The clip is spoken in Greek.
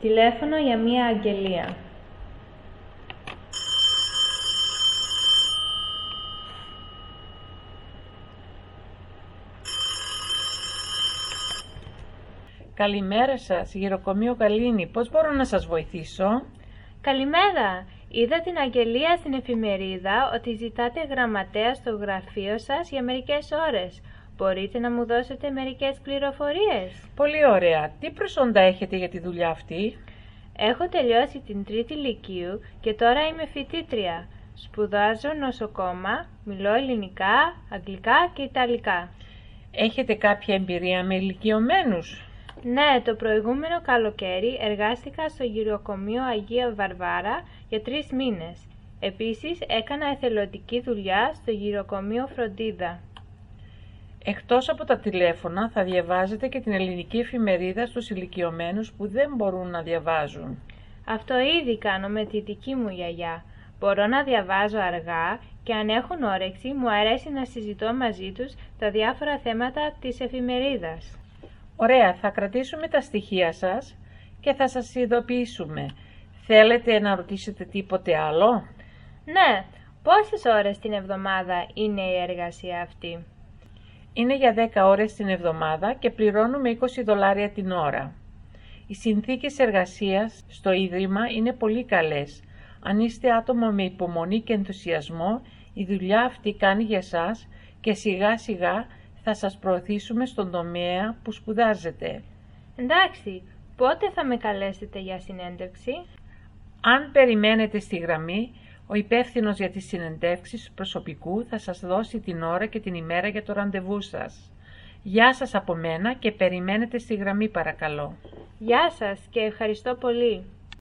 Τηλέφωνο για μία αγγελία. Καλημέρα σας, γυροκομείο Καλίνη. Πώς μπορώ να σας βοηθήσω; Καλημέρα. Είδα την αγγελία στην εφημερίδα ότι ζητάτε γραμματέα στο γραφείο σας για μερικές ώρες. Μπορείτε να μου δώσετε μερικές πληροφορίες; Πολύ ωραία. Τι προσόντα έχετε για τη δουλειά αυτή; Έχω τελειώσει την τρίτη λυκείου και τώρα είμαι φοιτήτρια. Σπουδάζω νοσοκόμα, μιλώ ελληνικά, αγγλικά και ιταλικά. Έχετε κάποια εμπειρία με ηλικιωμένους; Ναι, το προηγούμενο καλοκαίρι εργάστηκα στο γυροκομείο Αγία Βαρβάρα για τρεις μήνες. Επίσης έκανα εθελοντική δουλειά στο γυροκομείο Φροντίδα. Εκτός από τα τηλέφωνα θα διαβάζετε και την ελληνική εφημερίδα στους ηλικιωμένους που δεν μπορούν να διαβάζουν. Αυτό ήδη κάνω με τη δική μου γιαγιά. Μπορώ να διαβάζω αργά και αν έχουν όρεξη μου αρέσει να συζητώ μαζί τους τα διάφορα θέματα της εφημερίδας. Ωραία, θα κρατήσουμε τα στοιχεία σας και θα σας ειδοποιήσουμε. Θέλετε να ρωτήσετε τίποτε άλλο; Ναι, πόσες ώρες την εβδομάδα είναι η εργασία αυτή; Είναι για 10 ώρες την εβδομάδα και πληρώνουμε 20 δολάρια την ώρα. Οι συνθήκες εργασίας στο Ίδρυμα είναι πολύ καλές. Αν είστε άτομο με υπομονή και ενθουσιασμό, η δουλειά αυτή κάνει για σας και σιγά σιγά θα σας προωθήσουμε στον τομέα που σπουδάζετε. Εντάξει, πότε θα με καλέσετε για συνέντευξη; Αν περιμένετε στη γραμμή, ο υπεύθυνος για τις συνεντεύξεις προσωπικού θα σας δώσει την ώρα και την ημέρα για το ραντεβού σας. Γεια σας από μένα και περιμένετε στη γραμμή παρακαλώ. Γεια σας και ευχαριστώ πολύ.